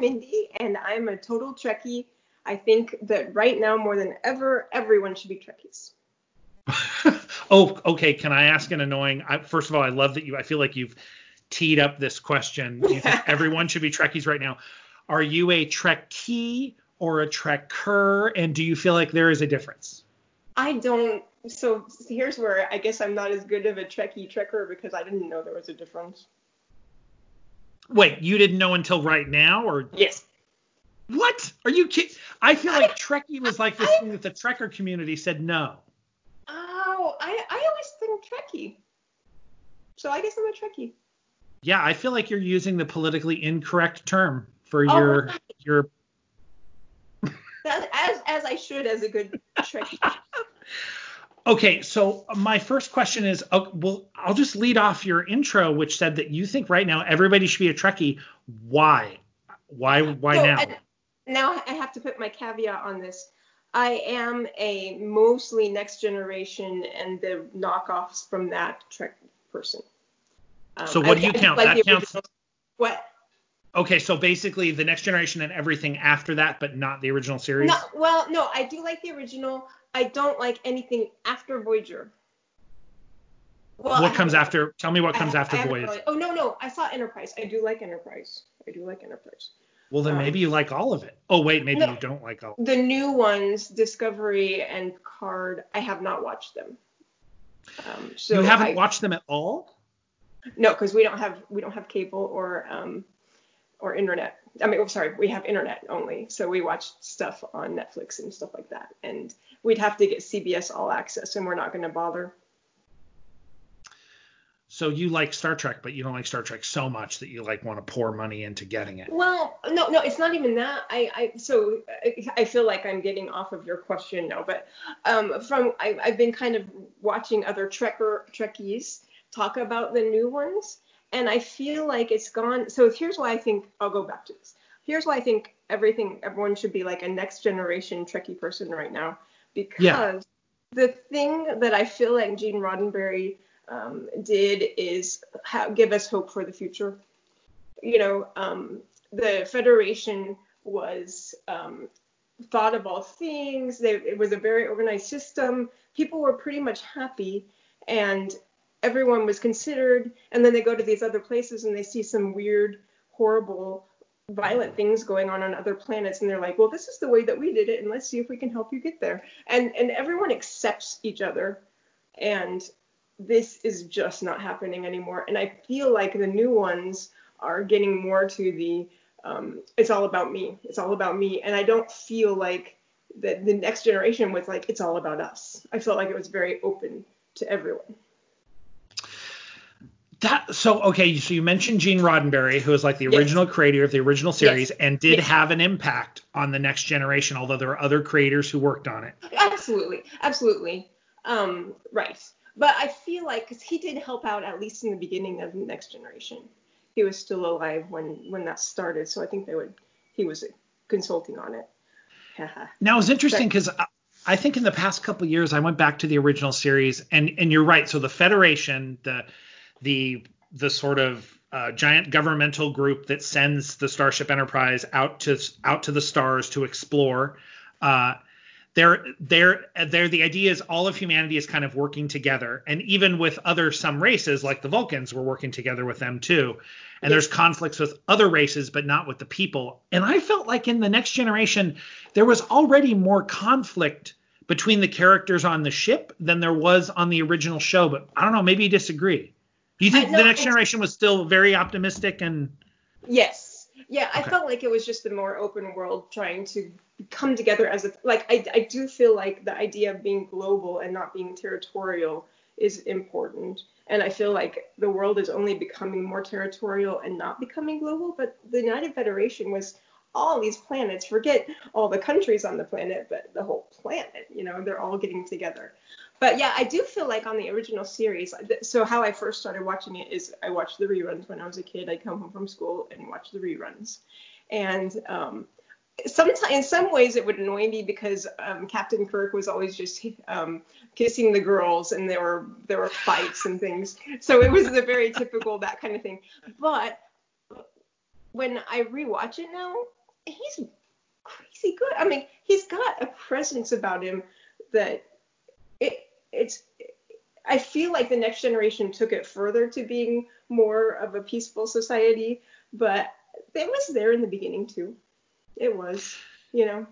Mindy, and I'm a total Trekkie. I think that right now, more than ever, everyone should be Trekkies. oh, okay. Can I ask an annoying? I, first of all, I love that you. I feel like you've teed up this question. You think everyone should be Trekkies right now? Are you a Trekkie or a Trekker? And do you feel like there is a difference? I don't. So here's where I guess I'm not as good of a Trekkie Trekker because I didn't know there was a difference. Wait, you didn't know until right now, or yes? What? Are you kidding? I feel like Trekkie was like this I, thing that the Trekker community said no. Oh, I I always think Trekkie. So I guess I'm a Trekkie. Yeah, I feel like you're using the politically incorrect term for oh, your your. as as I should as a good Trekkie. Okay, so my first question is, uh, well, I'll just lead off your intro, which said that you think right now everybody should be a Trekkie. Why? Why? Why so, now? Now I have to put my caveat on this. I am a mostly next generation and the knockoffs from that Trek person. Um, so what I, do you I count? Like that counts. What? Okay, so basically the next generation and everything after that, but not the original series. No, well, no, I do like the original. I don't like anything after Voyager. Well, what comes after? Tell me what comes I, after I Voyager. Really, oh no, no, I saw Enterprise. I do like Enterprise. I do like Enterprise. Well, then um, maybe you like all of it. Oh wait, maybe no, you don't like all. The new ones, Discovery and Picard, I have not watched them. Um, so you haven't I, watched them at all? No, because we don't have we don't have cable or um, or internet. I mean, oh, sorry, we have internet only, so we watch stuff on Netflix and stuff like that. And we'd have to get CBS All Access, and we're not going to bother. So you like Star Trek, but you don't like Star Trek so much that you like want to pour money into getting it. Well, no, no, it's not even that. I, I so I, I feel like I'm getting off of your question now, but um, from I, I've been kind of watching other Trekker Trekkies talk about the new ones, and I feel like it's gone. So here's why I think I'll go back to this. Here's why I think everything everyone should be like a next generation Trekkie person right now because yeah. the thing that I feel like Gene Roddenberry um, did is ha- give us hope for the future. You know, um, the Federation was um, thought of all things. They, it was a very organized system. People were pretty much happy, and everyone was considered. And then they go to these other places and they see some weird, horrible violent things going on on other planets and they're like well this is the way that we did it and let's see if we can help you get there. And and everyone accepts each other and this is just not happening anymore. And i feel like the new ones are getting more to the um, it's all about me. It's all about me. And i don't feel like that the next generation was like it's all about us. I felt like it was very open to everyone that so okay, so you mentioned Gene Roddenberry, who is like the original yes. creator of the original series yes. and did yes. have an impact on the next generation, although there are other creators who worked on it. Absolutely, absolutely, um, right. But I feel like because he did help out at least in the beginning of the next generation, he was still alive when when that started, so I think they would he was consulting on it. now it's interesting because. I think in the past couple years, I went back to the original series, and and you're right. So the Federation, the the the sort of uh, giant governmental group that sends the Starship Enterprise out to out to the stars to explore. Uh, they're they're they're the idea is all of humanity is kind of working together, and even with other some races like the Vulcans, we're working together with them too. And there's conflicts with other races, but not with the people. And I felt like in the next generation, there was already more conflict between the characters on the ship than there was on the original show. But I don't know, maybe you disagree. Do you think the next generation was still very optimistic and? Yes. Yeah, okay. I felt like it was just the more open world trying to come together as a like I, I do feel like the idea of being global and not being territorial is important and i feel like the world is only becoming more territorial and not becoming global but the united federation was all these planets forget all the countries on the planet but the whole planet you know they're all getting together but yeah, I do feel like on the original series. So how I first started watching it is I watched the reruns when I was a kid. I'd come home from school and watch the reruns, and um, sometimes in some ways it would annoy me because um, Captain Kirk was always just um, kissing the girls and there were there were fights and things. So it was the very typical that kind of thing. But when I rewatch it now, he's crazy good. I mean, he's got a presence about him that it it's I feel like the next generation took it further to being more of a peaceful society, but it was there in the beginning too. It was, you know.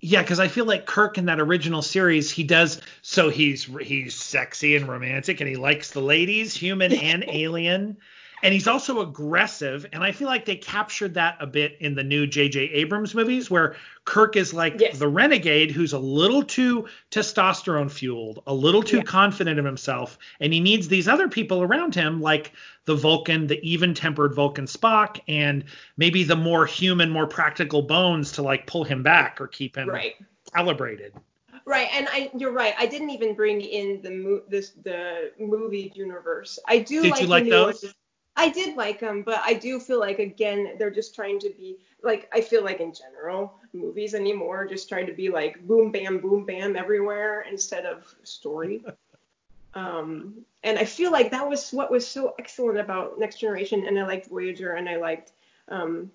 Yeah, because I feel like Kirk in that original series, he does so he's he's sexy and romantic, and he likes the ladies, human and alien, and he's also aggressive. And I feel like they captured that a bit in the new J.J. Abrams movies, where Kirk is like yes. the renegade who's a little too testosterone fueled, a little too yeah. confident of himself, and he needs these other people around him, like the Vulcan, the even tempered Vulcan Spock, and maybe the more human, more practical Bones to like pull him back or keep him right. calibrated. Right, and I you're right. I didn't even bring in the mo- this the movie universe. I do Did like you like those? Ones. I did like them, but I do feel like again they're just trying to be like I feel like in general movies anymore just trying to be like boom bam boom bam everywhere instead of story. um, and I feel like that was what was so excellent about Next Generation, and I liked Voyager, and I liked um,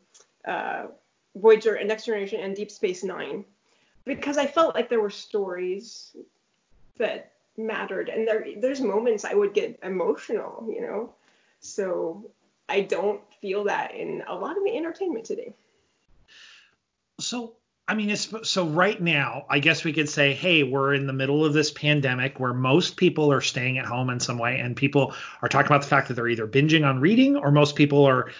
uh, Voyager and Next Generation and Deep Space Nine because I felt like there were stories that mattered, and there there's moments I would get emotional, you know so I don't feel that in a lot of the entertainment today. So I mean, it's so right now, I guess we could say, hey, we're in the middle of this pandemic where most people are staying at home in some way, and people are talking about the fact that they're either binging on reading or most people are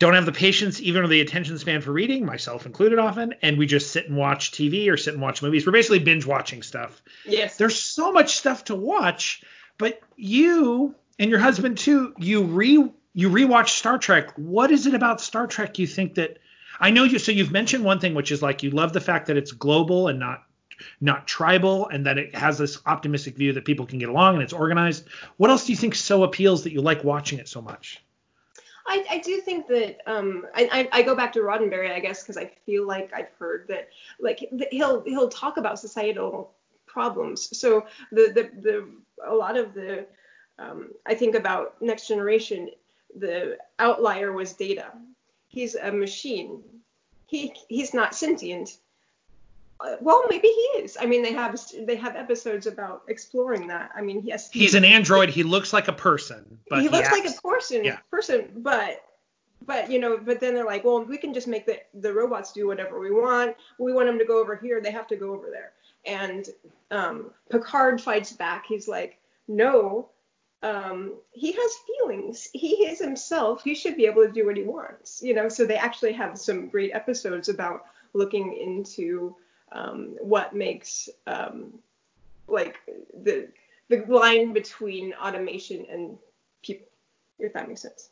don't have the patience, even or the attention span for reading, myself included often, and we just sit and watch TV or sit and watch movies. We're basically binge watching stuff. Yes. There's so much stuff to watch, but you and your husband too, you re you rewatch Star Trek. What is it about Star Trek you think that I know you so you've mentioned one thing which is like you love the fact that it's global and not not tribal and that it has this optimistic view that people can get along and it's organized. What else do you think so appeals that you like watching it so much? I, I do think that um, I, I, go back to Roddenberry, I guess, because I feel like I've heard that like he'll he'll talk about societal problems. So the the, the a lot of the um, I think about next generation, the outlier was Data. He's a machine. He he's not sentient. Uh, well, maybe he is. I mean, they have they have episodes about exploring that. I mean, yes. He's an android. He looks like a person, but he, he looks acts, like a person. Yeah. Person, but but you know, but then they're like, well, we can just make the the robots do whatever we want. We want them to go over here. They have to go over there. And um, Picard fights back. He's like, no, um, he has feelings. He is himself. He should be able to do what he wants, you know. So they actually have some great episodes about looking into um, what makes um, like the the line between automation and people, if that makes sense.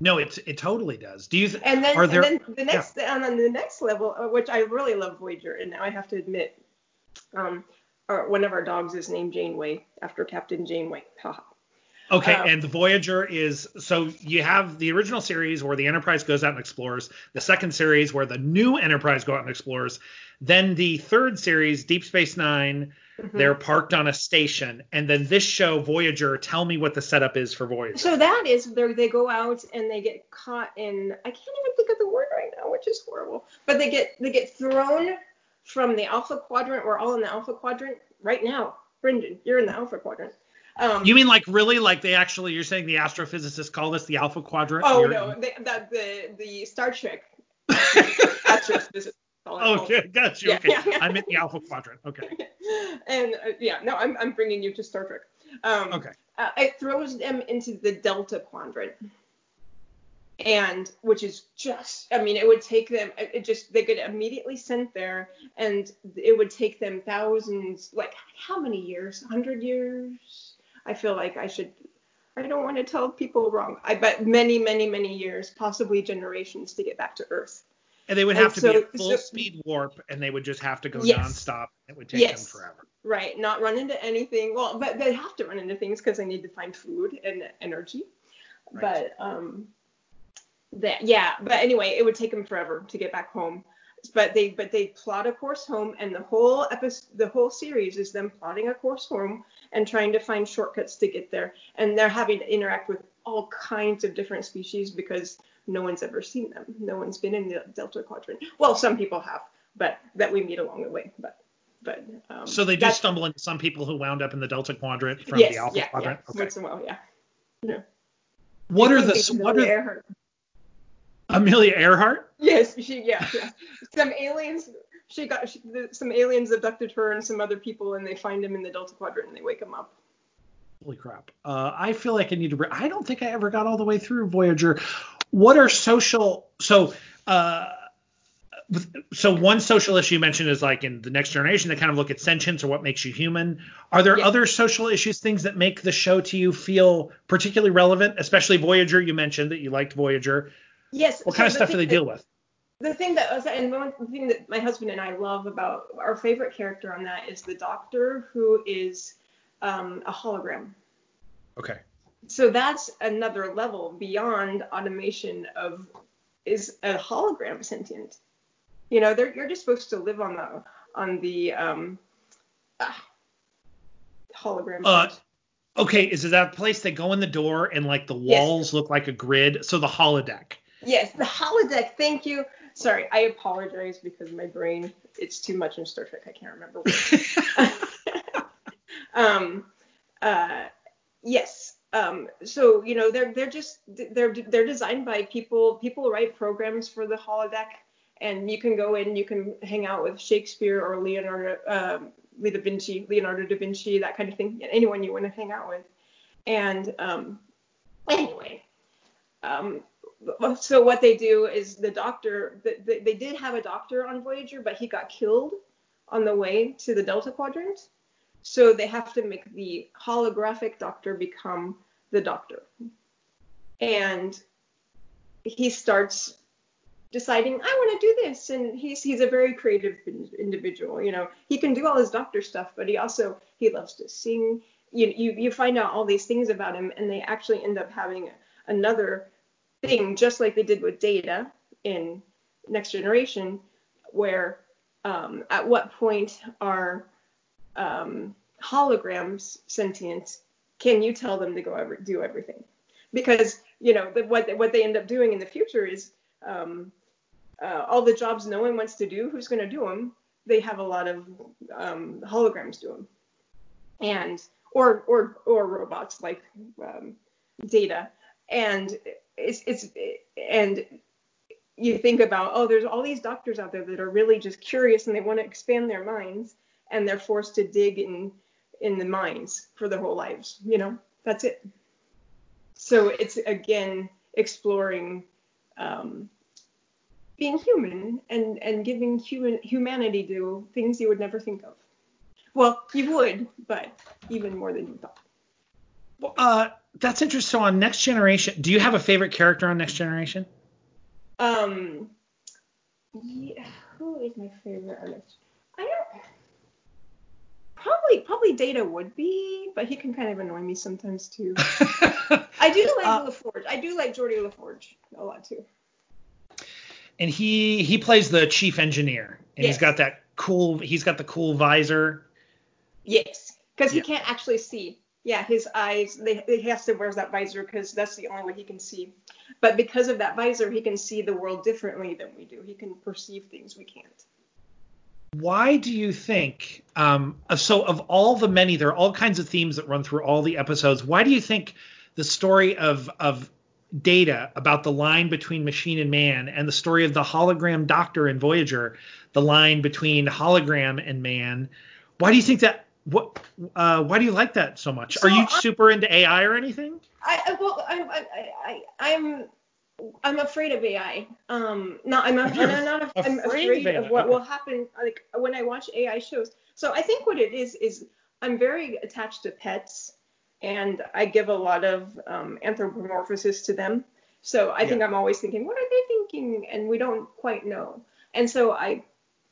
No, it it totally does. Do you? Th- and then, are there, and then the next yeah. and on the next level, uh, which I really love Voyager, and now I have to admit, um, or one of our dogs is named Janeway after Captain Janeway. Haha. Okay, um, and the Voyager is so you have the original series where the Enterprise goes out and explores, the second series where the new Enterprise go out and explores, then the third series, Deep Space 9 they mm-hmm. they're parked on a station, and then this show, Voyager. Tell me what the setup is for Voyager. So that is they go out and they get caught in I can't even think of the word right now, which is horrible, but they get they get thrown from the alpha quadrant. We're all in the alpha quadrant right now. Brendan, you're in the alpha quadrant. Um, you mean like really like they actually you're saying the astrophysicists call this the alpha quadrant? Oh no, the, the, the the Star Trek astrophysicists. Oh, okay, got you. Yeah, okay, yeah. I'm in the alpha quadrant. Okay. and uh, yeah, no, I'm I'm bringing you to Star Trek. Um, okay. Uh, it throws them into the delta quadrant and which is just i mean it would take them it just they get immediately sent there and it would take them thousands like how many years 100 years i feel like i should i don't want to tell people wrong i bet many many many years possibly generations to get back to earth and they would have and to so, be at full so, speed warp and they would just have to go yes. nonstop it would take yes. them forever right not run into anything well but they have to run into things because they need to find food and energy right. but um that yeah but anyway it would take them forever to get back home but they but they plot a course home and the whole episode the whole series is them plotting a course home and trying to find shortcuts to get there and they're having to interact with all kinds of different species because no one's ever seen them. No one's been in the Delta Quadrant. Well, some people have, but that we meet along the way. But but um, so they do stumble into some people who wound up in the Delta Quadrant from yes, the Alpha yeah, Quadrant. Yeah, okay. Once in a while, yeah. Yeah. What are the what are Earhart. Amelia Earhart? Yes, she yeah yeah. Some aliens she got she, some aliens abducted her and some other people and they find him in the Delta Quadrant and they wake him up. Holy crap. Uh, I feel like I need to. Re- I don't think I ever got all the way through Voyager. What are social? So, uh, so one social issue you mentioned is like in the next generation, they kind of look at sentience or what makes you human. Are there other social issues, things that make the show to you feel particularly relevant? Especially Voyager. You mentioned that you liked Voyager. Yes. What so kind of stuff do they that- deal with? The thing that was, and one thing that my husband and I love about our favorite character on that is the Doctor, who is um, a hologram. Okay. So that's another level beyond automation of is a hologram sentient. You know, they're, you're just supposed to live on the on the um, ah, hologram. Uh. Okay. Is it that place they go in the door and like the Yes. walls look like a grid? So the holodeck. Yes, the holodeck. Thank you. Sorry, I apologize because my brain it's too much in Star Trek. I can't remember. Um, uh, yes. Um, so you know they're they're just they're they're designed by people. People write programs for the holodeck, and you can go in, you can hang out with Shakespeare or Leonardo um, da Vinci, Leonardo da Vinci, that kind of thing. Anyone you want to hang out with. And um, anyway, um, so what they do is the doctor th- th- they did have a doctor on voyager but he got killed on the way to the delta quadrant. So they have to make the holographic doctor become the doctor. And he starts deciding i want to do this. And he's he's a very creative individual you know. He can do all his doctor stuff but he also he loves to sing. You you, you find out all these things about him and they actually end up having another thing, just like they did with Data in Next Generation, where um, at what point are um, holograms sentient? Can you tell them to go ever, do everything? Because you know the, what what they end up doing in the future is um, uh, all the jobs no one wants to do. Who's going to do them? They have a lot of um, holograms do them, and or or or robots like um, Data, and it's it's and you think about oh there's all these doctors out there that are really just curious and they want to expand their minds and they're forced to dig in in the mines for their whole lives you know? That's it. So it's again exploring um, being human and and giving human humanity to things you would never think of. Well you would but even more than you thought. Uh, that's interesting. So on Next Generation, do you have a favorite character on Next Generation? Um, yeah, who is my favorite artist? I don't. Probably, probably Data would be, but he can kind of annoy me sometimes too. I do like Uh, LaForge. I do like Geordi LaForge a lot too. and he he plays the chief engineer, and he's got that cool. He's got the cool visor. Yes, because he Yeah. can't actually see. Yeah, his eyes. They, he has to wear that visor because that's the only way he can see. But because of that visor, he can see the world differently than we do. He can perceive things we can't. Why do you think? Um, so of all the many, there are all kinds of themes that run through all the episodes. Why do you think the story of of Data about the line between machine and man, and the story of the hologram doctor in Voyager, the line between hologram and man? Why do you think that? What? Uh, why do you like that so much? So are you I- super into AI or anything? I, well, I, I, I, I'm, I'm afraid of AI. Um, not, I'm, not, I'm afraid afraid, of of, what will happen, like when I watch AI shows. So I think what it is is I'm very attached to pets, and I give a lot of um, anthropomorphosis to them. So I think I'm always thinking, what are they thinking? And we don't quite know. And so I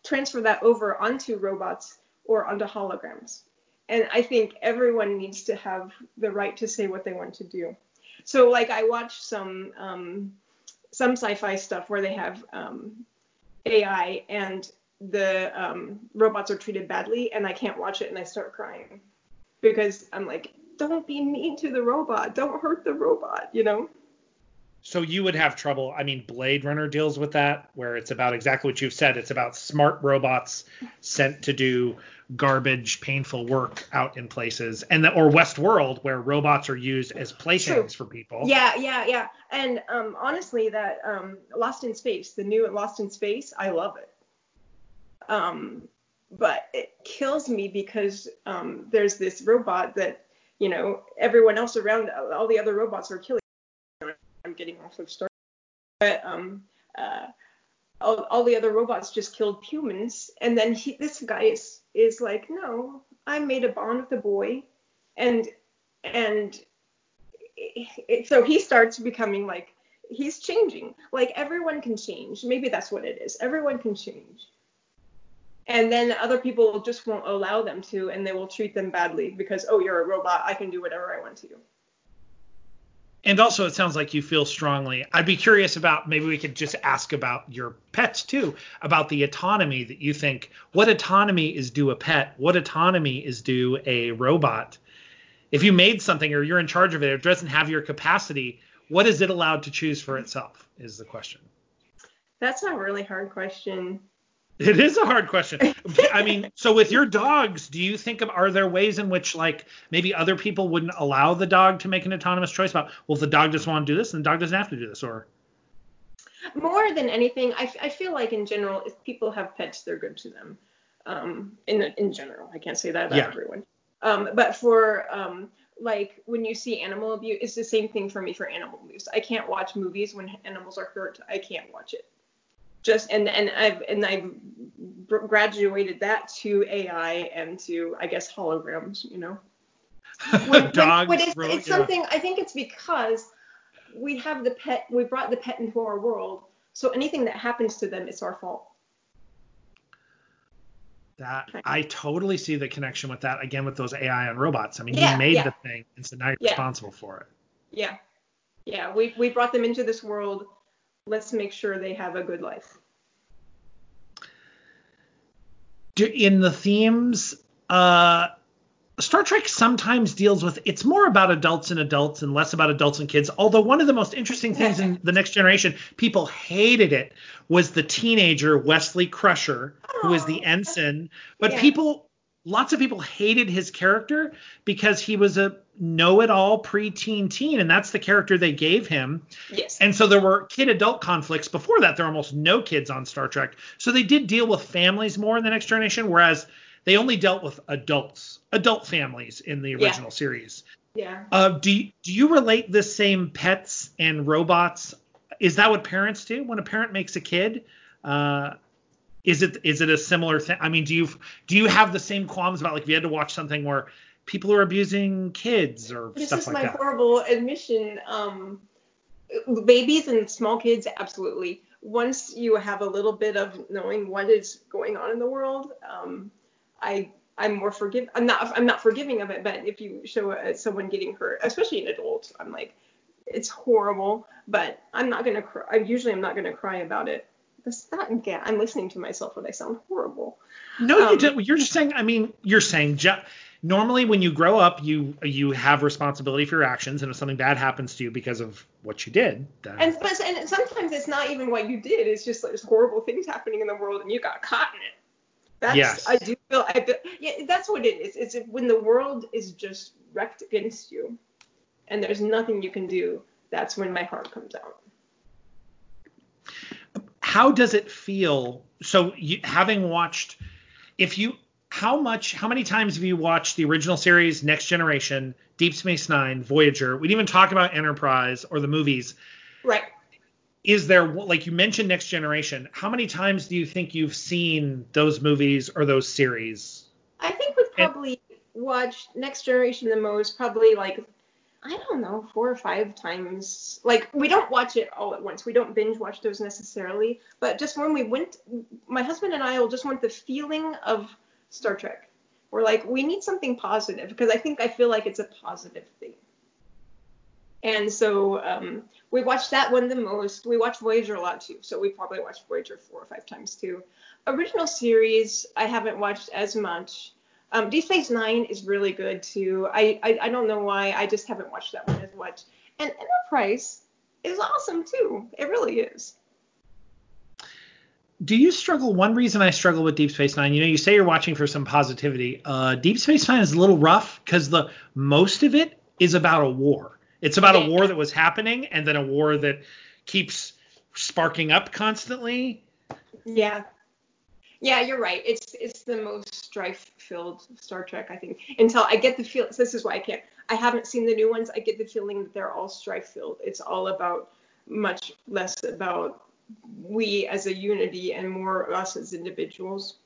transfer that over onto robots or onto holograms. And I think everyone needs to have the right to say what they want to do. So like I watch some um, some sci-fi stuff where they have um, AI and the um, robots are treated badly, and I can't watch it and I start crying because I'm like, don't be mean to the robot, don't hurt the robot, you know. So you would have trouble. I mean, Blade Runner deals with that, where it's about exactly what you've said. It's about smart robots sent to do garbage, painful work out in places, and the, or Westworld, where robots are used as playthings for people. Yeah, yeah, yeah. And um, honestly, that um, Lost in Space, the new Lost in Space, I love it. Um, but it kills me because um, there's this robot that you know everyone else around, all the other robots are killing. Getting off of Star, but um, uh, all, all the other robots just killed humans, and then he, this guy is is like, no, I made a bond with the boy, and and it, it, so he starts becoming like he's changing. Like everyone can change. Maybe that's what it is. Everyone can change. And then other people just won't allow them to, and they will treat them badly because, oh, you're a robot. I can do whatever I want to. And also, it sounds like you feel strongly. I'd be curious about maybe we could just ask about your pets too, about the autonomy that you think. What autonomy is due a pet? What autonomy is due a robot? If you made something or you're in charge of it, it doesn't have your capacity. What is it allowed to choose for itself? Is the question. That's a really hard question. It is a hard question. I mean, so with your dogs, do you think of are there ways in which like maybe other people wouldn't allow the dog to make an autonomous choice about well if the dog doesn't want to do this, then the dog doesn't have to do this or more than anything, I, I feel like in general, if people have pets, they're good to them. Um, in in general, I can't say that about yeah. everyone. Um, but for um, like when you see animal abuse, it's the same thing for me for animal abuse. I can't watch movies when animals are hurt. I can't watch it just and and I've and I've graduated that to AI and to I guess holograms, you know. When, Dogs, when, when it's, it's yeah. something I think it's because we have the pet we brought the pet into our world, so anything that happens to them it's our fault. That I totally see the connection with that again with those AI and robots. I mean, yeah, you made yeah. the thing, and so now you're yeah. responsible for it. Yeah, yeah. We we brought them into this world let's make sure they have a good life. In the themes, uh, Star Trek sometimes deals with it's more about adults and adults and less about adults and kids. Although one of the most interesting things in the next generation, people hated it, was the teenager Wesley Crusher, who is the ensign. But yeah. people lots of people hated his character because he was a know-it-all pre-teen teen and that's the character they gave him. Yes. And so there were kid adult conflicts before that. There were almost no kids on star trek. So they did deal with families more in the next generation whereas they only dealt with adults adult families in the original yeah. series. Yeah. Uh, do, you, do you relate the same pets and robots? Is that what parents do? When a parent makes a kid uh, is it is it a similar thing? I mean, do you do you have the same qualms about like if you had to watch something where people are abusing kids or this stuff like that? This is my horrible admission. Um, babies and small kids, absolutely. Once you have a little bit of knowing what is going on in the world, um, I I'm more forgive. I'm not I'm not forgiving of it, but if you show a, someone getting hurt, especially an adult, I'm like, it's horrible. But I'm not gonna cry. I usually I'm not gonna cry about it this that again. I'm listening to myself and I sound horrible. No, um, you don't. You're just saying. I mean, you're saying. normally, when you grow up, you you have responsibility for your actions, and if something bad happens to you because of what you did, then... and but and sometimes it's not even what you did. It's just there's horrible things happening in the world, and you got caught in it. That's, yes. I do feel. I feel, yeah, that's what it is. It's when the world is just wrecked against you, and there's nothing you can do. That's when my heart comes out how does it feel? So you, having watched, if you, how much, how many times have you watched the original series, Next Generation, Deep Space Nine, Voyager? We didn't even talk about Enterprise or the movies. Right. Is there, like you mentioned, Next Generation? How many times do you think you've seen those movies or those series? I think we've probably and, watched Next Generation the most, probably like I don't know, four or five times. Like we don't watch it all at once. We don't binge watch those necessarily, but just when we went, my husband and I will just want the feeling of Star Trek. We're like, we need something positive because I think I feel like it's a positive thing. And so um, we watched that one the most. We watched Voyager a lot too, so we probably watched Voyager four or five times too. Original series I haven't watched as much. Um, Deep Space Nine is really good too. I, I I don't know why. I just haven't watched that one as much. And Enterprise, is awesome too. It really is. Do you struggle? One reason I struggle with Deep Space Nine, you know, you say you're watching for some positivity. Uh, Deep Space Nine is a little rough because the most of it is about a war. It's about a war that was happening and then a war that keeps sparking up constantly. Yeah. Yeah, you're right. It's it's the most strife-filled Star Trek, I think. Until I get the feel. This is why I can't. I haven't seen the new ones. I get the feeling that they're all strife-filled. It's all about much less about we as a unity and more us as individuals.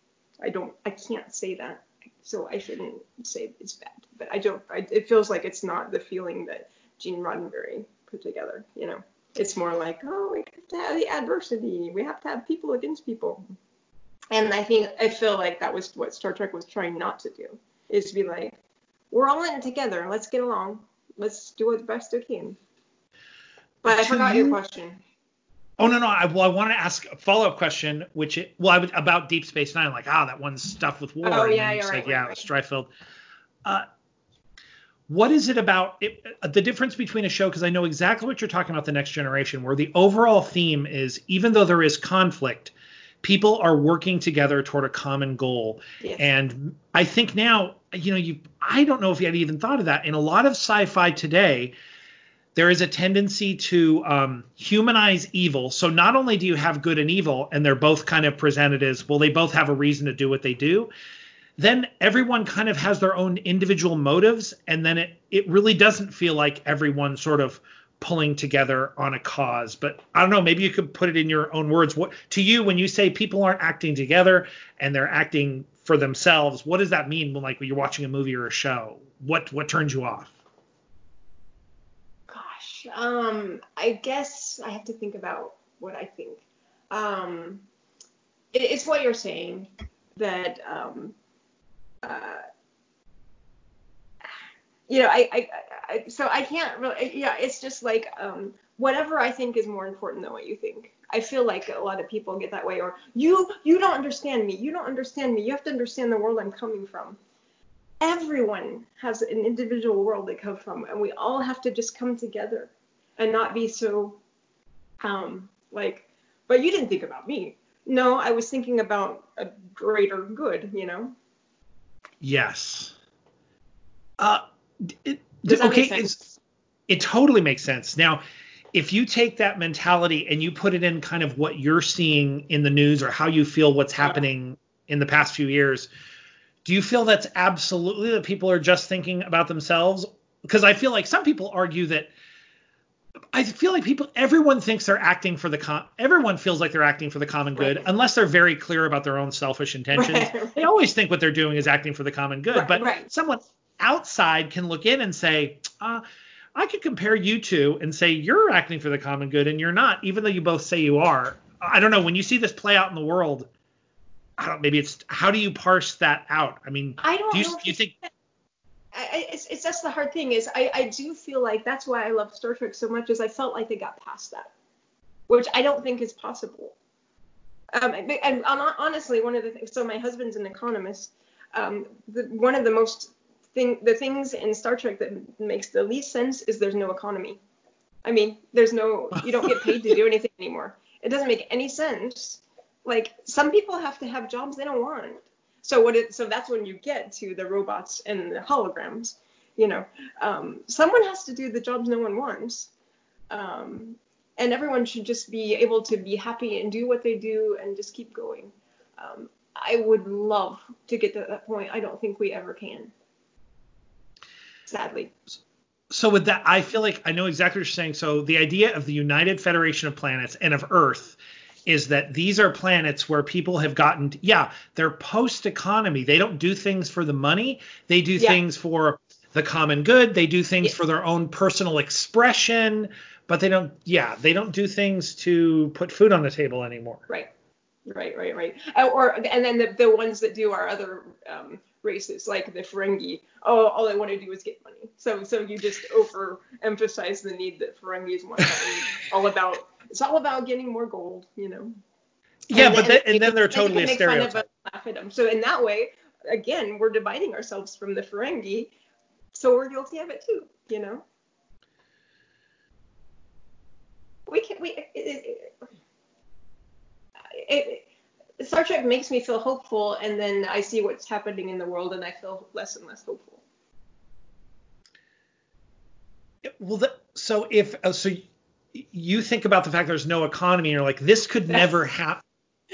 I don't. I can't say that. So I shouldn't say it's bad. But I don't. I, it feels like it's not the feeling that Gene Roddenberry put together. You know. It's more like, oh, we have to have the adversity. We have to have people against people and I think I feel like that was what Star Trek was trying not to do, is to be like, we're all in it together. Let's get along. Let's do the best we can. But I forgot you, your question. Oh no no. I, well, I want to ask a follow up question, which it, well, I would, about Deep Space Nine. Like, ah, oh, that one's stuff with war. Oh yeah, you're right, yeah, right. Uh, what is it about it, uh, the difference between a show? Because I know exactly what you're talking about, the Next Generation, where the overall theme is even though there is conflict, people are working together toward a common goal. Yes. And I think now, you know, you I don't know if you had even thought of that. In a lot of sci-fi today, there is a tendency to um, humanize evil. So not only do you have good and evil, and they're both kind of presented as well, they both have a reason to do what they do. Then everyone kind of has their own individual motives, and then it it really doesn't feel like everyone sort of pulling together on a cause. But I don't know, maybe you could put it in your own words. What to you when you say people aren't acting together and they're acting for themselves, what does that mean when like when you're watching a movie or a show? What what turns you off? Gosh, um, I guess I have to think about what I think. Um, it, it's what you're saying that um, uh, you know, I, I, I, so I can't really, yeah, it's just like, um, whatever I think is more important than what you think. I feel like a lot of people get that way, or you, you don't understand me. You don't understand me. You have to understand the world I'm coming from. Everyone has an individual world they come from, and we all have to just come together and not be so, um, like, but you didn't think about me. No, I was thinking about a greater good, you know? Yes. Uh, it, okay, sense? it totally makes sense. Now, if you take that mentality and you put it in kind of what you're seeing in the news or how you feel what's happening in the past few years, do you feel that's absolutely that people are just thinking about themselves? Because I feel like some people argue that I feel like people, everyone thinks they're acting for the com. Everyone feels like they're acting for the common good, right. unless they're very clear about their own selfish intentions. Right. They always think what they're doing is acting for the common good. Right, but someone outside can look in and say, uh, I could compare you two and say you're acting for the common good and you're not, even though you both say you are. I don't know. When you see this play out in the world, I don't. Maybe it's how do you parse that out? I mean, I don't do you, know. Do you think? I, it's, it's that's the hard thing is I, I do feel like that's why I love Star Trek so much is I felt like they got past that, which I don't think is possible. Um, and honestly, one of the things. So my husband's an economist. Um, the, one of the most thing, the things in Star Trek that makes the least sense is there's no economy. I mean, there's no, you don't get paid to do anything anymore. It doesn't make any sense. Like some people have to have jobs they don't want. So what it, so that's when you get to the robots and the holograms. You know, um, someone has to do the jobs no one wants. Um, and everyone should just be able to be happy and do what they do and just keep going. Um, I would love to get to that point. I don't think we ever can sadly. So with that, I feel like I know exactly what you're saying. So the idea of the United Federation of Planets and of Earth is that these are planets where people have gotten yeah they're post economy they don't do things for the money they do yeah. things for the common good they do things yeah. for their own personal expression but they don't yeah they don't do things to put food on the table anymore right right right right uh, or and then the, the ones that do our other um, races like the Ferengi. Oh, all they want to do is get money. So so you just overemphasize the need that Ferengis want all about. It's all about getting more gold, you know. Yeah, and but then, and then they're totally a stereotype. Laugh at them. So in that way, again, we're dividing ourselves from the Ferengi, so we're guilty of it too, you know. we can we it, it, it, Star Trek makes me feel hopeful, and then I see what's happening in the world, and I feel less and less hopeful. Well, the, so if uh, so, you think about the fact there's no economy, and you're like, this could never happen.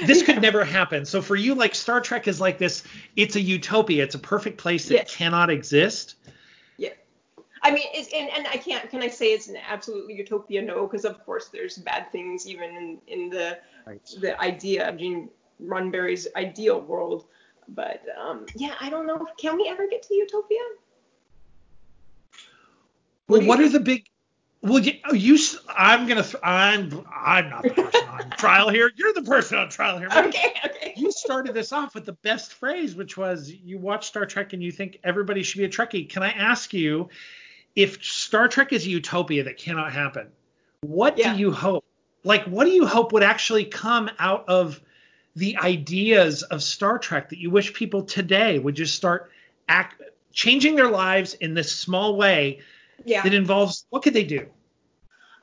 This yeah. could never happen. So for you, like Star Trek is like this. It's a utopia. It's a perfect place that yes. cannot exist. Yeah. I mean, it's, and, and I can't, can I say it's an absolutely utopia? No, because of course there's bad things even in, in the right. the idea of Gene Roddenberry's ideal world. But um, yeah, I don't know. Can we ever get to utopia? Well, what, what are the big? Well, you, oh, you I'm gonna. Th- I'm. I'm not the person on trial here. You're the person on trial here. Okay. Okay. You started this off with the best phrase, which was you watch Star Trek and you think everybody should be a Trekkie. Can I ask you, if Star Trek is a utopia that cannot happen, what yeah. do you hope? Like, what do you hope would actually come out of the ideas of Star Trek that you wish people today would just start act, changing their lives in this small way yeah. that involves what could they do?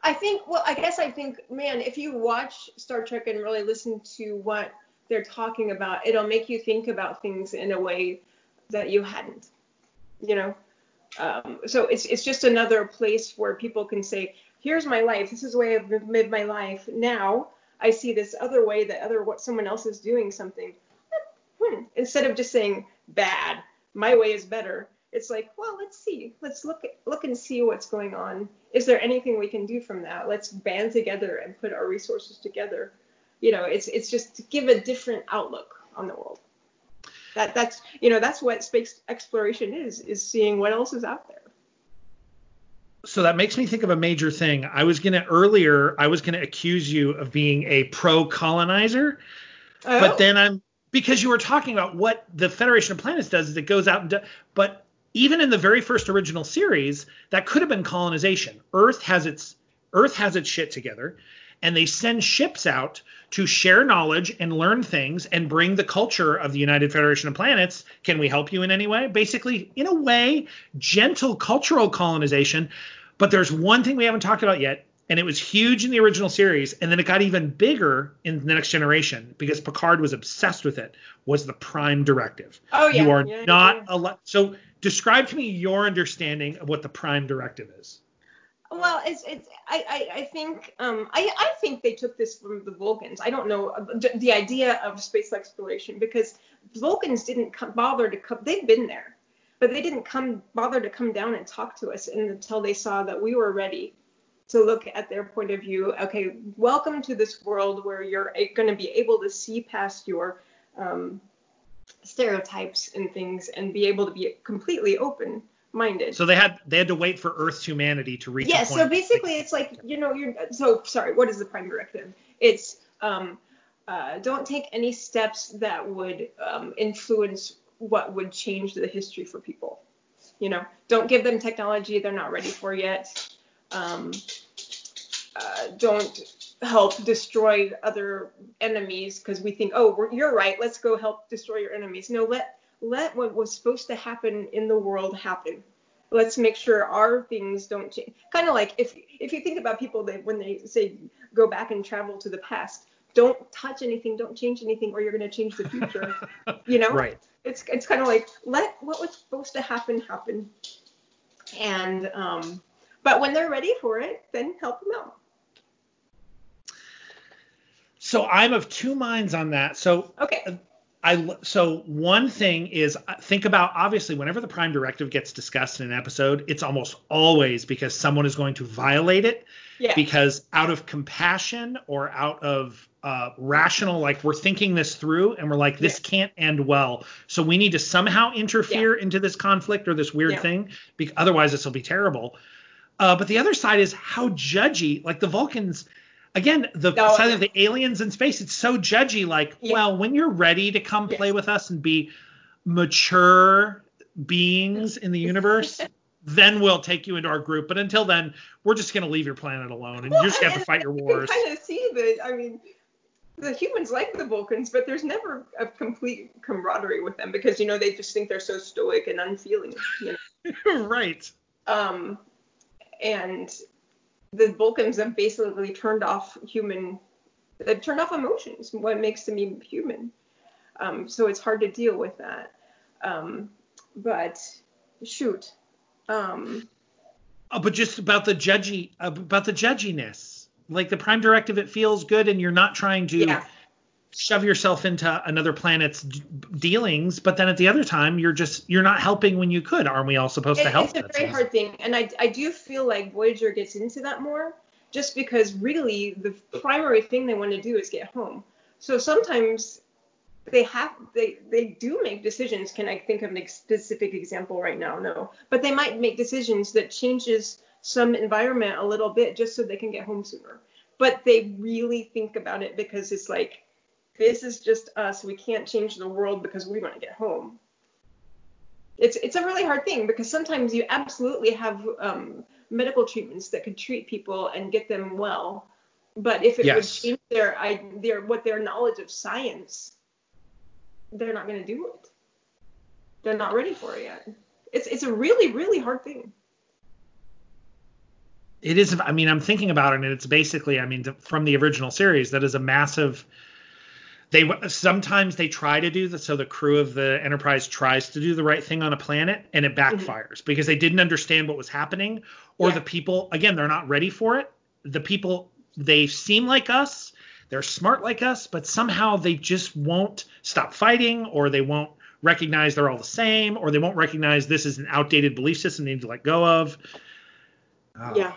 I think, well, I guess I think, man, if you watch Star Trek and really listen to what they're talking about, it'll make you think about things in a way that you hadn't, you know? Um, so it's it's just another place where people can say, here's my life. This is the way I've lived my life. Now I see this other way that other what someone else is doing something. Hmm. Instead of just saying bad, my way is better. It's like, well, let's see. Let's look look and see what's going on. Is there anything we can do from that? Let's band together and put our resources together. You know, it's it's just to give a different outlook on the world. That that's you know that's what space exploration is is seeing what else is out there so that makes me think of a major thing. I was gonna earlier, I was gonna accuse you of being a pro colonizer, oh. but then I'm because you were talking about what the Federation of Planets does is it goes out and do, but even in the very first original series, that could have been colonization. Earth has its Earth has its shit together, and they send ships out to share knowledge and learn things and bring the culture of the United Federation of Planets. Can we help you in any way? Basically, in a way, gentle cultural colonization. But there's one thing we haven't talked about yet, and it was huge in the original series, and then it got even bigger in the next generation because Picard was obsessed with it. Was the Prime Directive? Oh yeah. You are yeah, not yeah. allowed. So describe to me your understanding of what the Prime Directive is. Well, it's it's I I, I think um I I think they took this from the Vulcans. I don't know uh, the, the idea of space exploration because Vulcans didn't come, bother to come. They've been there, but they didn't come bother to come down and talk to us until they saw that we were ready to look at their point of view. Okay, welcome to this world where you're going to be able to see past your um, stereotypes and things and be able to be completely open minded. So they had they had to wait for Earth's humanity to reach. Yeah. So basically, it's like you know you're so sorry. What is the prime directive? It's um, uh, don't take any steps that would um, influence what would change the history for people. You know, don't give them technology they're not ready for yet. Um, uh, don't help destroy other enemies because we think, oh, you're right. Let's go help destroy your enemies. No, let let what was supposed to happen in the world happen. Let's make sure our things don't change. Kind of like if if you think about people that when they say go back and travel to the past, don't touch anything, don't change anything, or you're going to change the future. you know? Right. It's it's kind of like let what was supposed to happen happen, and um, but when they're ready for it, then help them out. So I'm of two minds on that. So okay. I so one thing is uh, think about obviously whenever the prime directive gets discussed in an episode, it's almost always because someone is going to violate it. Yeah. Because out of compassion or out of uh, rational, like we're thinking this through and we're like, this yeah. can't end well. So we need to somehow interfere yeah. into this conflict or this weird thing. Because otherwise, this will be terrible. Uh, but the other side is how judgy, like the Vulcans again, the no, side of the aliens in space, it's so judgy. Like, yeah. well, when you're ready to come yes. play with us and be mature beings in the universe, then we'll take you into our group. But until then, we're just gonna leave your planet alone, and well, you just have to fight your wars. You kind of see that. I mean, the humans like the Vulcans, but there's never a complete camaraderie with them because you know they just think they're so stoic and unfeeling. You know? right. Um, and the Vulcans have basically turned off human, they've turned off emotions, what makes them even human. Um, so it's hard to deal with that. Um, but shoot. Um, oh, but just about the judgy, about the judginess. Like the Prime Directive, it feels good, and you're not trying to. Yeah shove yourself into another planet's d- dealings, but then at the other time you're just you're not helping when you could. Aren't we all supposed it, to help? It's a very hard thing, and I I do feel like Voyager gets into that more, just because really the primary thing they want to do is get home. So sometimes they have they they do make decisions. Can I think of a specific example right now? No, but they might make decisions that changes some environment a little bit just so they can get home sooner. But they really think about it because it's like this is just us. We can't change the world because we want to get home. It's it's a really hard thing because sometimes you absolutely have um, medical treatments that could treat people and get them well, but if it yes. would change their I, their what their knowledge of science, they're not going to do it. They're not ready for it yet. It's it's a really really hard thing. It is. I mean, I'm thinking about it, and it's basically, I mean, from the original series, that is a massive they sometimes they try to do that so the crew of the enterprise tries to do the right thing on a planet and it mm-hmm. backfires mm-hmm. because they didn't understand what was happening or yeah. the people again they're not ready for it the people they seem like us they're smart like us but somehow they just won't stop fighting or they won't recognize they're all the same or they won't recognize this is an outdated belief system they need to let go of oh. yeah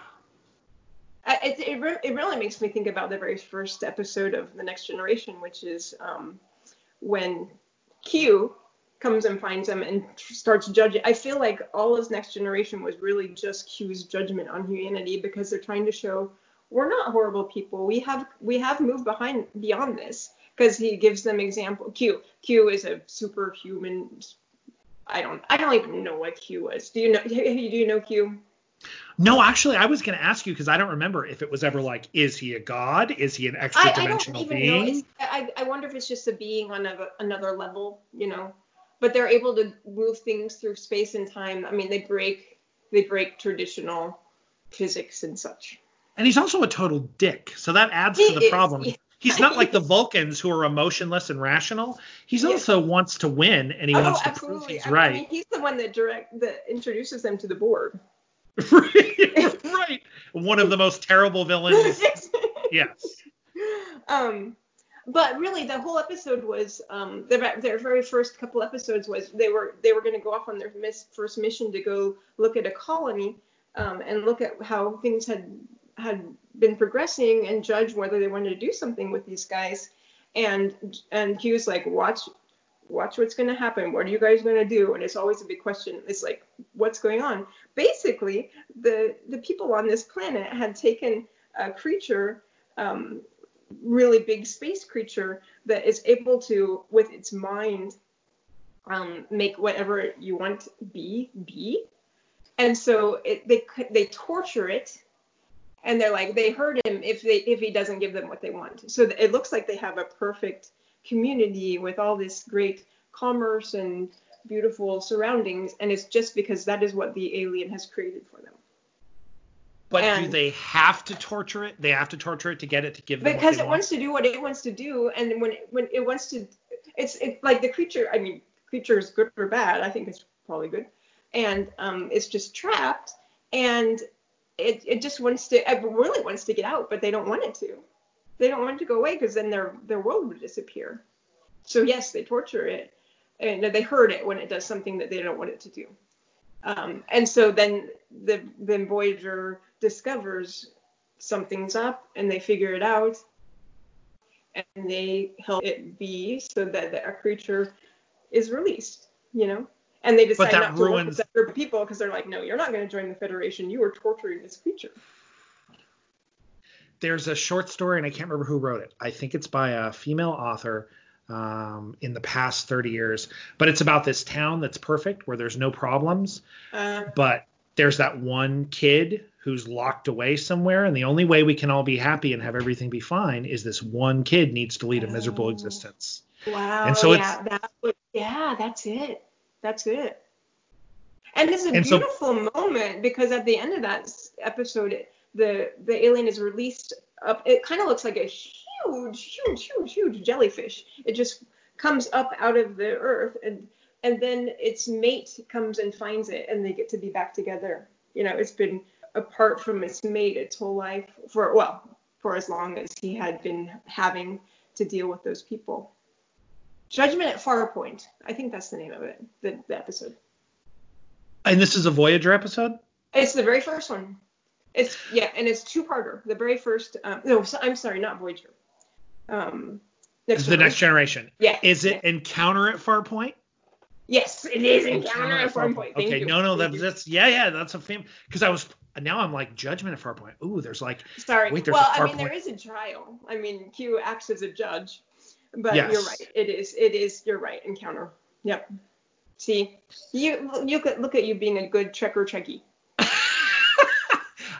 it, it, re- it, really makes me think about the very first episode of The Next Generation, which is um, when Q comes and finds him and starts judging. I feel like all of Next Generation was really just Q's judgment on humanity because they're trying to show we're not horrible people. We have we have moved behind beyond this because he gives them example. Q Q is a superhuman. I don't I don't even know what Q was. Do you know? Do you know Q? No, actually, I was going to ask you because I don't remember if it was ever like, is he a god? Is he an extra dimensional being? I, I wonder if it's just a being on a, another level, you know. But they're able to move things through space and time. I mean, they break they break traditional physics and such. And he's also a total dick, so that adds he to the is. problem. He's not like the Vulcans who are emotionless and rational. He's also wants to win and he oh, wants to absolutely. prove he's right. I mean, he's the one that direct that introduces them to the Borg. right. One of the most terrible villains. yes. Um, but really, the whole episode was um, their, their very first couple episodes was they were they were going to go off on their miss, first mission to go look at a colony um, and look at how things had had been progressing and judge whether they wanted to do something with these guys. And and he was like, watch watch what's going to happen. What are you guys going to do? And it's always a big question. It's like, what's going on? Basically, the the people on this planet had taken a creature, um, really big space creature that is able to, with its mind, um, make whatever you want be be. And so it, they they torture it and they're like they hurt him if they if he doesn't give them what they want so it looks like they have a perfect community with all this great commerce and beautiful surroundings, and it's just because that is what the alien has created for them. But and do they have to torture it? They have to torture it to get it to give them because it want? wants to do what it wants to do, and when it, when it wants to, it's it, like the creature. I mean, creature is good or bad. I think it's probably good, and um, it's just trapped, and it it just wants to. It really wants to get out, but they don't want it to they don't want it to go away because then their their world would disappear. So yes, they torture it, and they hurt it when it does something that they don't want it to do. Um, and so then the then Voyager discovers something's up, and they figure it out, and they help it be so that the creature is released. You know, and they decide not to ruins... work with other people because they're like, no, you're not going to join the Federation. You are torturing this creature there's a short story, and I can't remember who wrote it. I think it's by a female author um, in the past 30 years, but it's about this town that's perfect where there's no problems, uh, but there's that one kid who's locked away somewhere, and the only way we can all be happy and have everything be fine is this one kid needs to lead a miserable oh. existence. Wow. And so yeah, that yeah, that's it. That's it. And it's a and beautiful so, moment because at the end of that episode, the the alien is released up. It kind of looks like a huge, huge, huge, huge jellyfish. It just comes up out of the earth and and then its mate comes and finds it and they get to be back together. You know, it's been apart from its mate its whole life for well for as long as he had been having to deal with those people. Judgment at Farpoint. I think that's the name of it, the, the episode. And this is a Voyager episode? It's the very first one. It's yeah, and it's two-parter. The very first. Um, no, I'm sorry, not Voyager. Um, next the next generation. Yeah. Is it yeah. Encounter at Farpoint? Yes, it is Encounter at Farpoint. Okay, you. no, no, Thank that's, yeah, yeah, that's a fame because I was now I'm like Judgment at Farpoint. Ooh, there's like Sorry. Wait, there's well, I mean, Farpoint. there is a trial. I mean, Q acts as a judge, but Yes. you're right. It is. It is. You're right. Encounter. Yep. See, you you could look at you being a good Trekker Trekkie.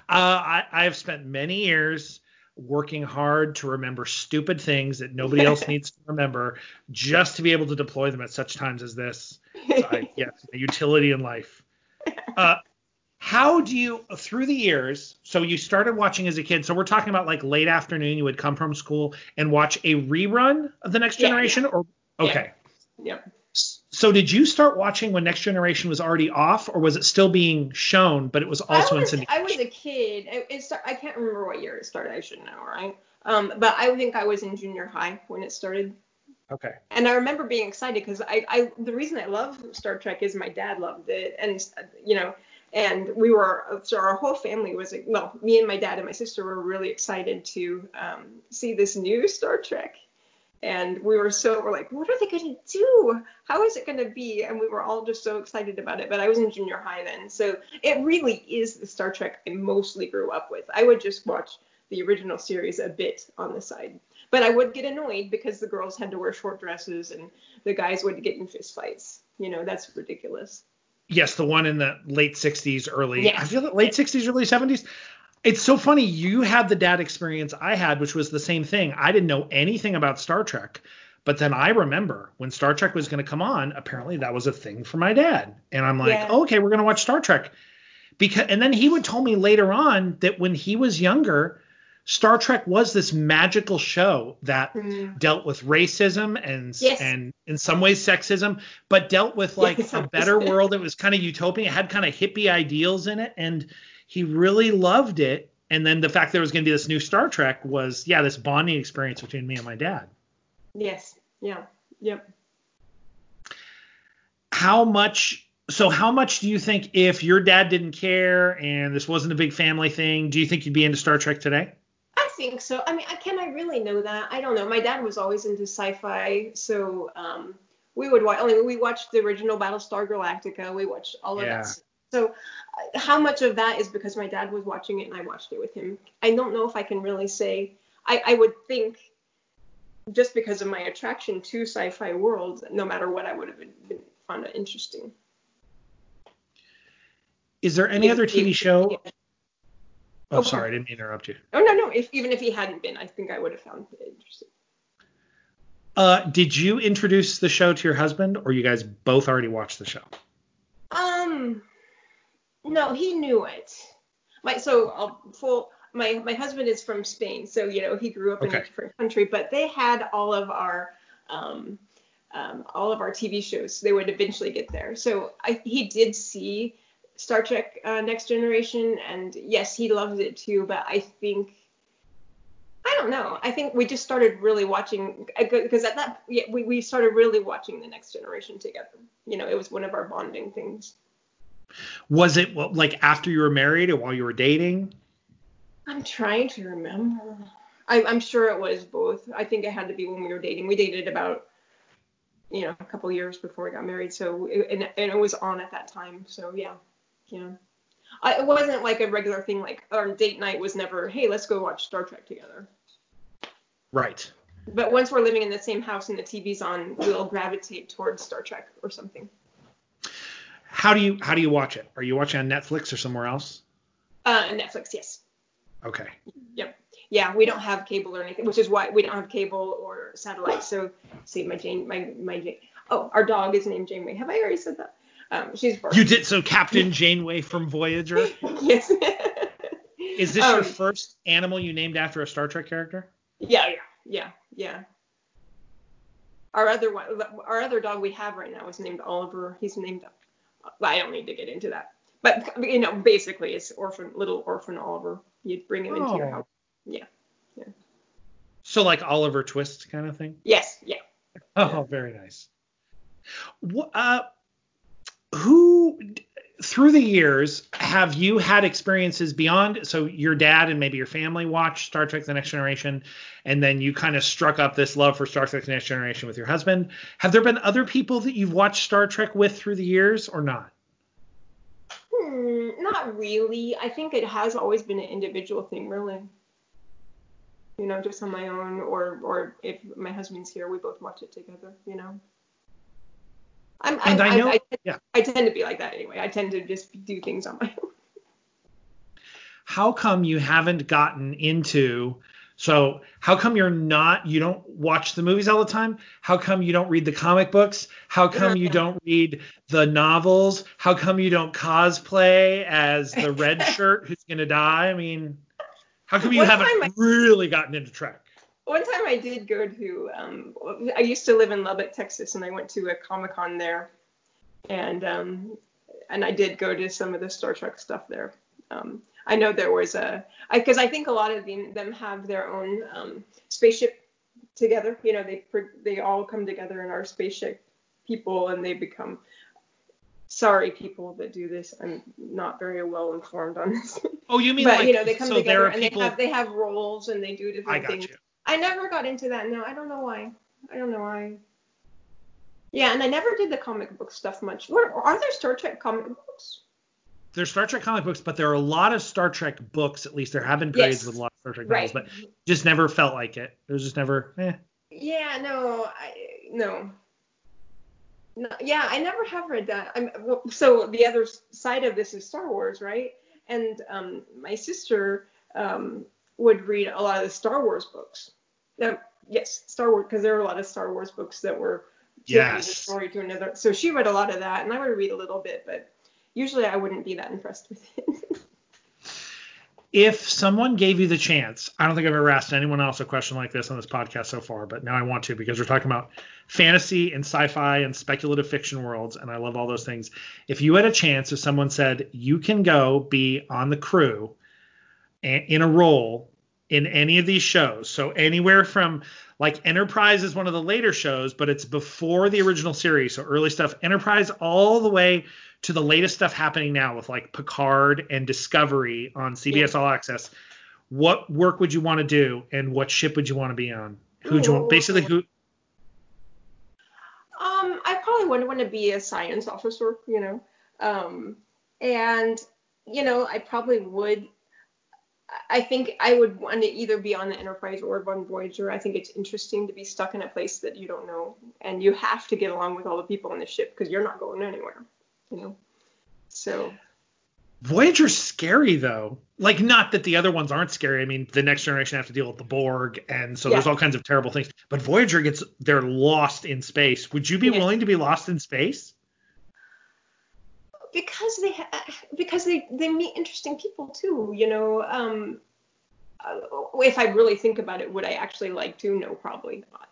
Uh, I, I have spent many years working hard to remember stupid things that nobody else needs to remember just to be able to deploy them at such times as this. So I, yes, the utility in life. Uh, how do you, through the years, so you started watching as a kid, so we're talking about like late afternoon, you would come from school and watch a rerun of The Next Yeah, Generation? Or Okay. Yep. So did you start watching when Next Generation was already off, or was it still being shown, but it was also I in syndication? I was a kid. It, it start, I can't remember what year it started. I should know, right? Um, but I think I was in junior high when it started. Okay. And I remember being excited because I, I, the reason I love Star Trek is my dad loved it, and you know, and we were, so our whole family was, well, me and my dad and my sister were really excited to um, see this new Star Trek, and we were so, we're like, what are they gonna do? How is it gonna be? And we were all just so excited about it. But I was in junior high then, so it really is the Star Trek I mostly grew up with. I would just watch the original series a bit on the side. But I would get annoyed because the girls had to wear short dresses and the guys would get in fist fights. You know, that's ridiculous. Yes, the one in the late 60s, early. Yes. I feel like late 60s, early 70s. It's so funny. You had the dad experience I had, which was the same thing. I didn't know anything about Star Trek, but then I remember when Star Trek was going to come on. Apparently, that was a thing for my dad, and I'm like, Yeah. oh, okay, we're going to watch Star Trek. Because, and then he would tell me later on that when he was younger, Star Trek was this magical show that Mm. dealt with racism and Yes. and in some ways sexism, but dealt with like Yes. a better world. It was kind of utopian. It had kind of hippie ideals in it, and he really loved it. And then the fact there was going to be this new Star Trek was, yeah, this bonding experience between me and my dad. Yes. Yeah. Yep. How much? So how much do you think if your dad didn't care and this wasn't a big family thing, do you think you'd be into Star Trek today? I think so. I mean, I- can I really know that? I don't know. My dad was always into sci-fi, so um, we would watch. I mean, we watched the original Battlestar Galactica. We watched all of Yeah. that. So, how much of that is because my dad was watching it and I watched it with him? I don't know if I can really say. I, I would think just because of my attraction to sci-fi worlds, no matter what, I would have been, been found it interesting. Is there any If- other TV if- show? yeah. Oh, Okay. sorry, I didn't mean to interrupt you. Oh no, no. If even if he hadn't been, I think I would have found it interesting. Uh, did you introduce the show to your husband, or you guys both already watched the show? Um, no, he knew it. My so I'll full. My my husband is from Spain, so you know he grew up in a different country. But they had all of our um, um, all of our TV shows. So They would eventually get there. So I, he did see Star Trek uh, Next Generation, and yes, he loves it too. But I think I don't know. I think we just started really watching because at that yeah, we we started really watching the Next Generation together. You know, it was one of our bonding things. Was it like after you were married or while you were dating? I'm trying to remember. I, I'm sure it was both. I think it had to be when we were dating. We dated about, you know, a couple years before we got married. So, it, and, and it was on at that time. So, yeah, yeah. I, it wasn't like a regular thing. Like our date night was never, hey, let's go watch Star Trek together. Right. But once we're living in the same house and the TV's on, we'll gravitate towards Star Trek or something. How do you how do you watch it? Are you watching on Netflix or somewhere else? Uh, Netflix, yes. Okay. Yep. Yeah, we don't have cable or anything, which is why we don't have cable or satellite. So, see, my Jane, my my Jane. Oh, our dog is named Janeway. Have I already said that? Um, she's barking. You did so, Captain Janeway from Voyager. yes. Is this um, your first animal you named after a Star Trek character? Yeah, yeah, yeah, yeah. Our other one, our other dog we have right now is named Oliver. He's named. I don't need to get into that, but you know, basically, it's orphan, little orphan Oliver. You'd bring him oh. into your oh. house. Yeah, yeah. So like Oliver Twist kind of thing. Yes, yeah. Oh, yeah. very nice. Uh, who through the years have you had experiences beyond so your dad and maybe your family watched star trek the next generation and then you kind of struck up this love for star trek the next generation with your husband? Have there been other people that you've watched star trek with through the years or not? Hmm, not really. I think it has always been an individual thing really. You know just on my own or or if my husband's here we both watch it together you know I'm, and I, I know, I, I, yeah. I tend to be like that anyway. I tend to just do things on my own. How come you haven't gotten into? So how come you're not? You don't watch the movies all the time. How come you don't read the comic books? How come you don't read the novels? How come you don't cosplay as the red shirt who's gonna die? I mean, how come you haven't really gotten into Trek? One time I did go to um, I used to live in Lubbock, Texas, and I went to a Comic Con there, and um, and I did go to some of the Star Trek stuff there. Um, I know there was a because I, I, think a lot of them have their own um, spaceship together. You know, they they all come together in our spaceship people, and they become. Sorry, people that do this. I'm not very well informed on this. Oh, you mean but, like you know they come so together and people... they have they have roles and they do different things. You. I never got into that. No, I don't know why. I don't know why. Yeah, and I never did the comic book stuff much. What are there Star Trek comic books? There's Star Trek comic books, but there are a lot of Star Trek books. At least there have been periods yes. with a lot of Star Trek novels, right. but just never felt like it. It was just never. Eh. Yeah, no, I no. No, yeah, I never have read that. I'm, so the other side of this is Star Wars, right? And um, my sister um, would read a lot of the Star Wars books. Now, yes, Star Wars, because there are a lot of Star Wars books that were yes. story to another. So she read a lot of that, and I would read a little bit, but usually I wouldn't be that impressed with it. if someone gave you the chance, I don't think I've ever asked anyone else a question like this on this podcast so far, but now I want to because we're talking about fantasy and sci-fi and speculative fiction worlds, and I love all those things. If you had a chance, if someone said you can go be on the crew in a role in any of these shows. So anywhere from like Enterprise is one of the later shows, but it's before the original series, so early stuff. Enterprise all the way to the latest stuff happening now with like Picard and Discovery on CBS yeah. All Access. What work would you want to do, and what ship would you want to be on? Who would you want? Basically, who? Um, I probably wouldn't want to be a science officer, you know. Um, and you know, I probably would I think I would want to either be on the Enterprise or on Voyager. I think it's interesting to be stuck in a place that you don't know, and you have to get along with all the people on the ship because you're not going anywhere, you know. So. Voyager's scary though. Like not that the other ones aren't scary. I mean, the next generation have to deal with the Borg, and so yeah. there's all kinds of terrible things. But Voyager gets they're lost in space. Would you be yeah. willing to be lost in space? Because they ha- because they they meet interesting people too. You know, um, uh, if I really think about it, would I actually like to? No, probably not.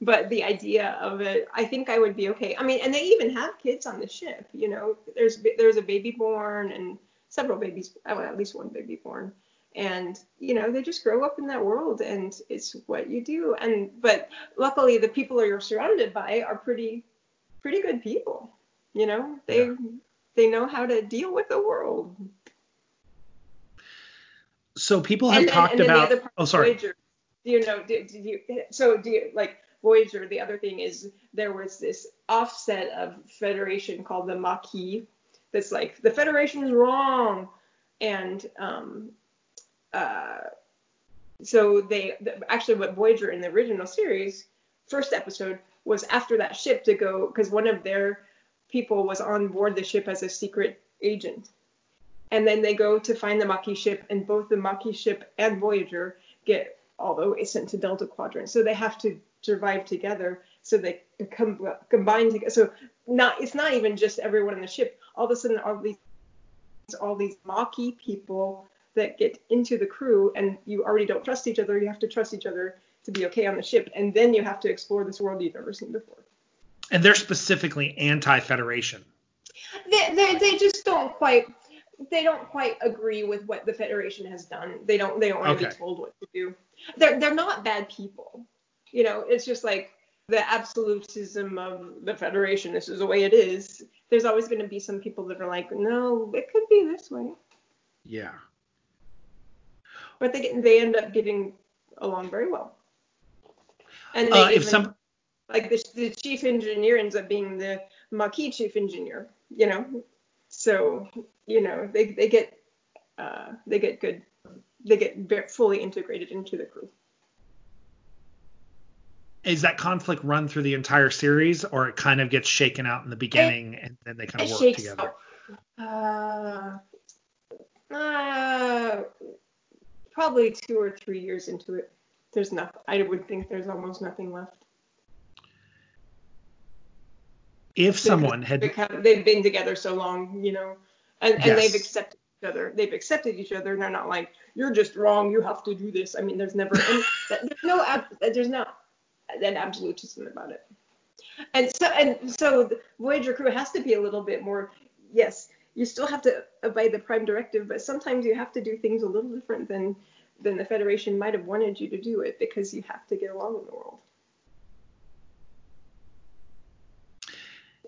But the idea of it, I think I would be okay. I mean, and they even have kids on the ship. You know, there's there's a baby born and several babies, well, at least one baby born and you know they just grow up in that world and it's what you do and but luckily the people you're surrounded by are pretty pretty good people you know they yeah they know how to deal with the world. So people have and, talked and, and about. oh, sorry. Voyager, do you know? Do, do you, so do you like Voyager? The other thing is there was this offset of Federation called the Maquis. That's like the Federation is wrong, and um, uh, so they actually what Voyager in the original series first episode was after that ship to go because one of their people was on board the ship as a secret agent. And then they go to find the Maquis ship, and both the Maquis ship and Voyager get all the way sent to Delta Quadrant. So they have to survive together. So they com- combine together. So not it's not even just everyone in the ship. All of a sudden, all these all these Maquis people that get into the crew and you already don't trust each other. You have to trust each other to be okay on the ship, and then you have to explore this world you've never seen before. And they're specifically anti-Federation. They, they, they just don't quite they don't quite agree with what the Federation has done. They don't they don't want to be told what to do. They're they're not bad people. You know, it's just like the absolutism of the Federation. This is the way it is. There's always going to be some people that are like, no, it could be this way. Yeah. But they get, they end up getting along very well. And uh, if some like the, the chief engineer ends up being the Maquis chief engineer, you know. So you know they they get uh, they get good they get fully integrated into the crew. Is that conflict run through the entire series, or it kind of gets shaken out in the beginning it, and then they kind of work together? Uh, uh, probably two or three years into it. There's nothing. I would think there's almost nothing left. If someone had they've been together so long, you know, and, yes. and they've accepted each other. They've accepted each other. And they're not like you're just wrong. You have to do this. I mean, there's never there's no there's not an absolutism about it. And so and so the Voyager crew has to be a little bit more. Yes, you still have to obey the Prime Directive, but sometimes you have to do things a little different than than the Federation might have wanted you to do it because you have to get along in the world.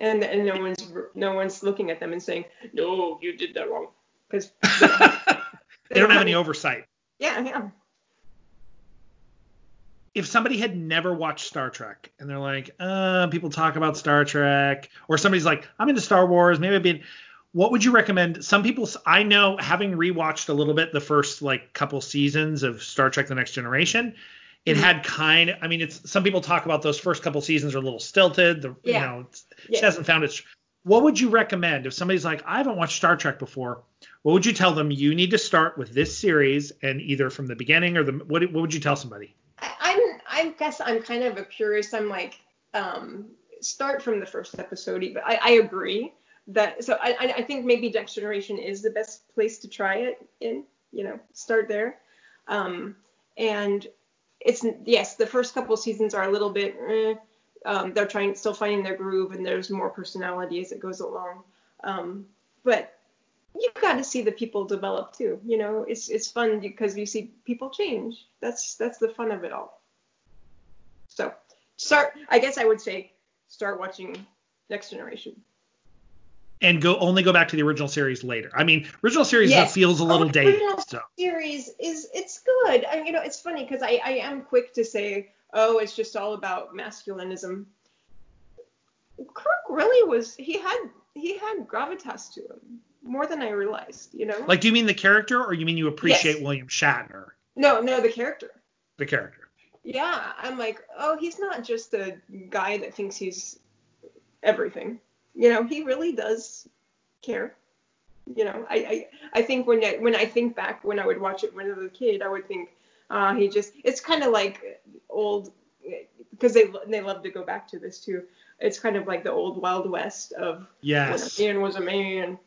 And and no one's no one's looking at them and saying, no, you did that wrong, because they, they, don't have any oversight. Yeah, yeah. If somebody had never watched Star Trek and they're like, uh, people talk about Star Trek, or somebody's like, I'm into Star Wars, maybe I've been. What would you recommend? Some people, I know, having rewatched a little bit the first like couple seasons of Star Trek: The Next Generation, it mm-hmm. had kind of, I mean, it's some people talk about those first couple seasons are a little stilted. The, yeah. You know, it yeah. hasn't found its. What would you recommend if somebody's like, I haven't watched Star Trek before? What would you tell them? You need to start with this series and either from the beginning or the what? What would you tell somebody? I, I'm, I guess I'm kind of a purist. I'm like, um, start from the first episode. But I, I agree that. So I, I think maybe Next Generation is the best place to try it in. You know, start there. Um, and it's yes, the first couple seasons are a little bit. Eh, um, they're trying still finding their groove, and there's more personality as it goes along. Um, but you've got to see the people develop too. You know, it's it's fun because you see people change. That's that's the fun of it all. So start. I guess I would say start watching Next Generation and go only go back to the original series later. I mean, original series yes. feels a oh, little oh, dated. Original so. series is it's good. I, you know, it's funny because I, I am quick to say, oh, it's just all about masculinism. Kirk really was. He had he had gravitas to him more than I realized. You know. Like, do you mean the character, or you mean you appreciate yes. William Shatner? No, no, the character. The character. Yeah, I'm like, oh, he's not just a guy that thinks he's everything you know, he really does care. You know, I, I, I think when I, when I think back when I would watch it when I was a kid, I would think, uh, he just, it's kind of like old, because they they love to go back to this too. It's kind of like the old Wild West of yes. when a man was a man,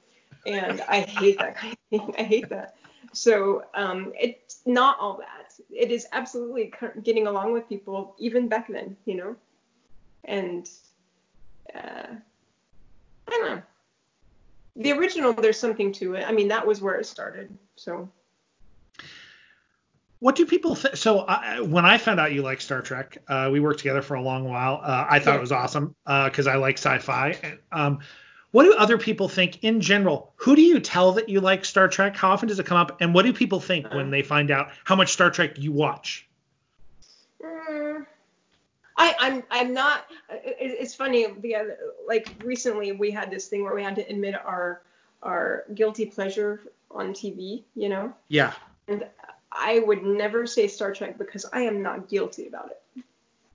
and I hate that kind of thing. I hate that. So um, it's not all that. It is absolutely getting along with people even back then, you know, and uh, I don't know. The original, there's something to it. I mean, that was where it started. So. What do people think? So I, when I found out you like Star Trek, uh, we worked together for a long while. Uh, I thought yeah. it was awesome because uh, I like sci-fi. And, um, what do other people think in general? Who do you tell that you like Star Trek? How often does it come up? And what do people think when uh. they find out how much Star Trek you watch? I, I'm I'm not. it's funny. The other, like recently we had this thing where we had to admit our our guilty pleasure on TV. You know. Yeah. And I would never say Star Trek because I am not guilty about it.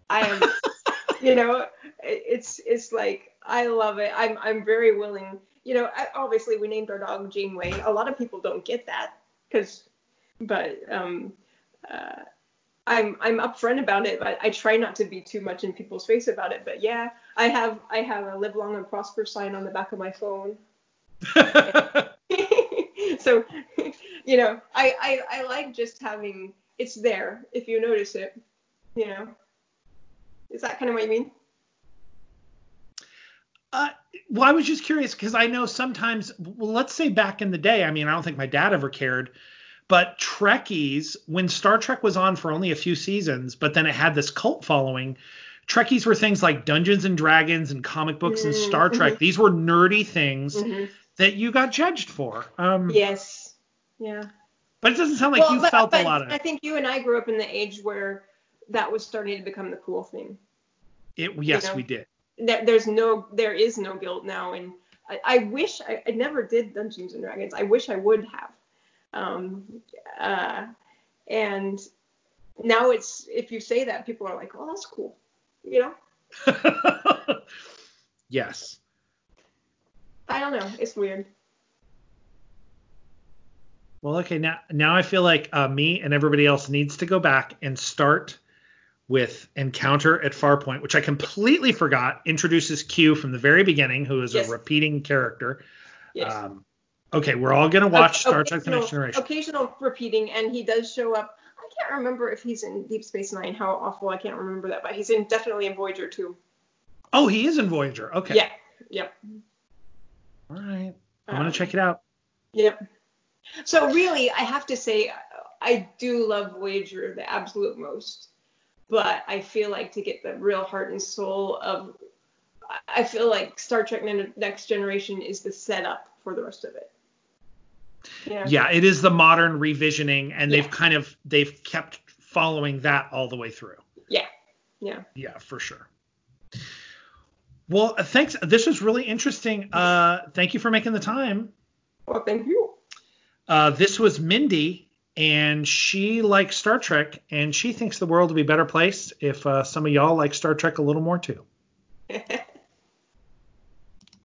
I am. you know, it's it's like I love it. I'm I'm very willing. You know, I, obviously we named our dog Janeway. A lot of people don't get that because, but um, uh, I'm I'm upfront about it, but I try not to be too much in people's face about it. But yeah, I have I have a live long and prosper sign on the back of my phone. so you know, I, I I like just having it's there if you notice it. You know, is that kind of what you mean? Uh, well, I was just curious because I know sometimes, well, let's say back in the day, I mean, I don't think my dad ever cared, but Trekkies, when Star Trek was on for only a few seasons, but then it had this cult following, Trekkies were things like Dungeons and Dragons and comic books mm-hmm. and Star Trek. Mm-hmm. These were nerdy things mm-hmm. that you got judged for. Um, yes. Yeah. But it doesn't sound like well, you but, felt but a lot of. I think you and I grew up in the age where that was starting to become the cool thing. It yes, you know? we did there's no there is no guilt now and I, I wish I, I, never did Dungeons and Dragons. I wish I would have. Um, uh, and now it's if you say that, people are like, "Oh, that's cool," you know. yes. I don't know. It's weird. Well, okay. Now, now I feel like uh, me and everybody else needs to go back and start with Encounter at Farpoint, which I completely forgot introduces Q from the very beginning, who is yes. a repeating character. Yes. Um, okay, we're all gonna watch Star Trek: The Next Generation. Occasional repeating, and he does show up. I can't remember if he's in Deep Space Nine. How awful! I can't remember that, but he's in definitely in Voyager too. Oh, he is in Voyager. Okay. Yeah. Yep. All right. I'm um, gonna check it out. Yep. So really, I have to say, I do love Voyager the absolute most but I feel like to get the real heart and soul of, I feel like Star Trek Next Generation is the setup for the rest of it. Yeah. yeah, it is the modern revisioning, and yeah. they've kind of they've kept following that all the way through. Yeah, yeah, yeah, for sure. Well, uh, thanks. This was really interesting. Uh, thank you for making the time. Well, thank you. Uh, this was Mindy, and she likes Star Trek, and she thinks the world would be a better place if uh, some of y'all like Star Trek a little more too.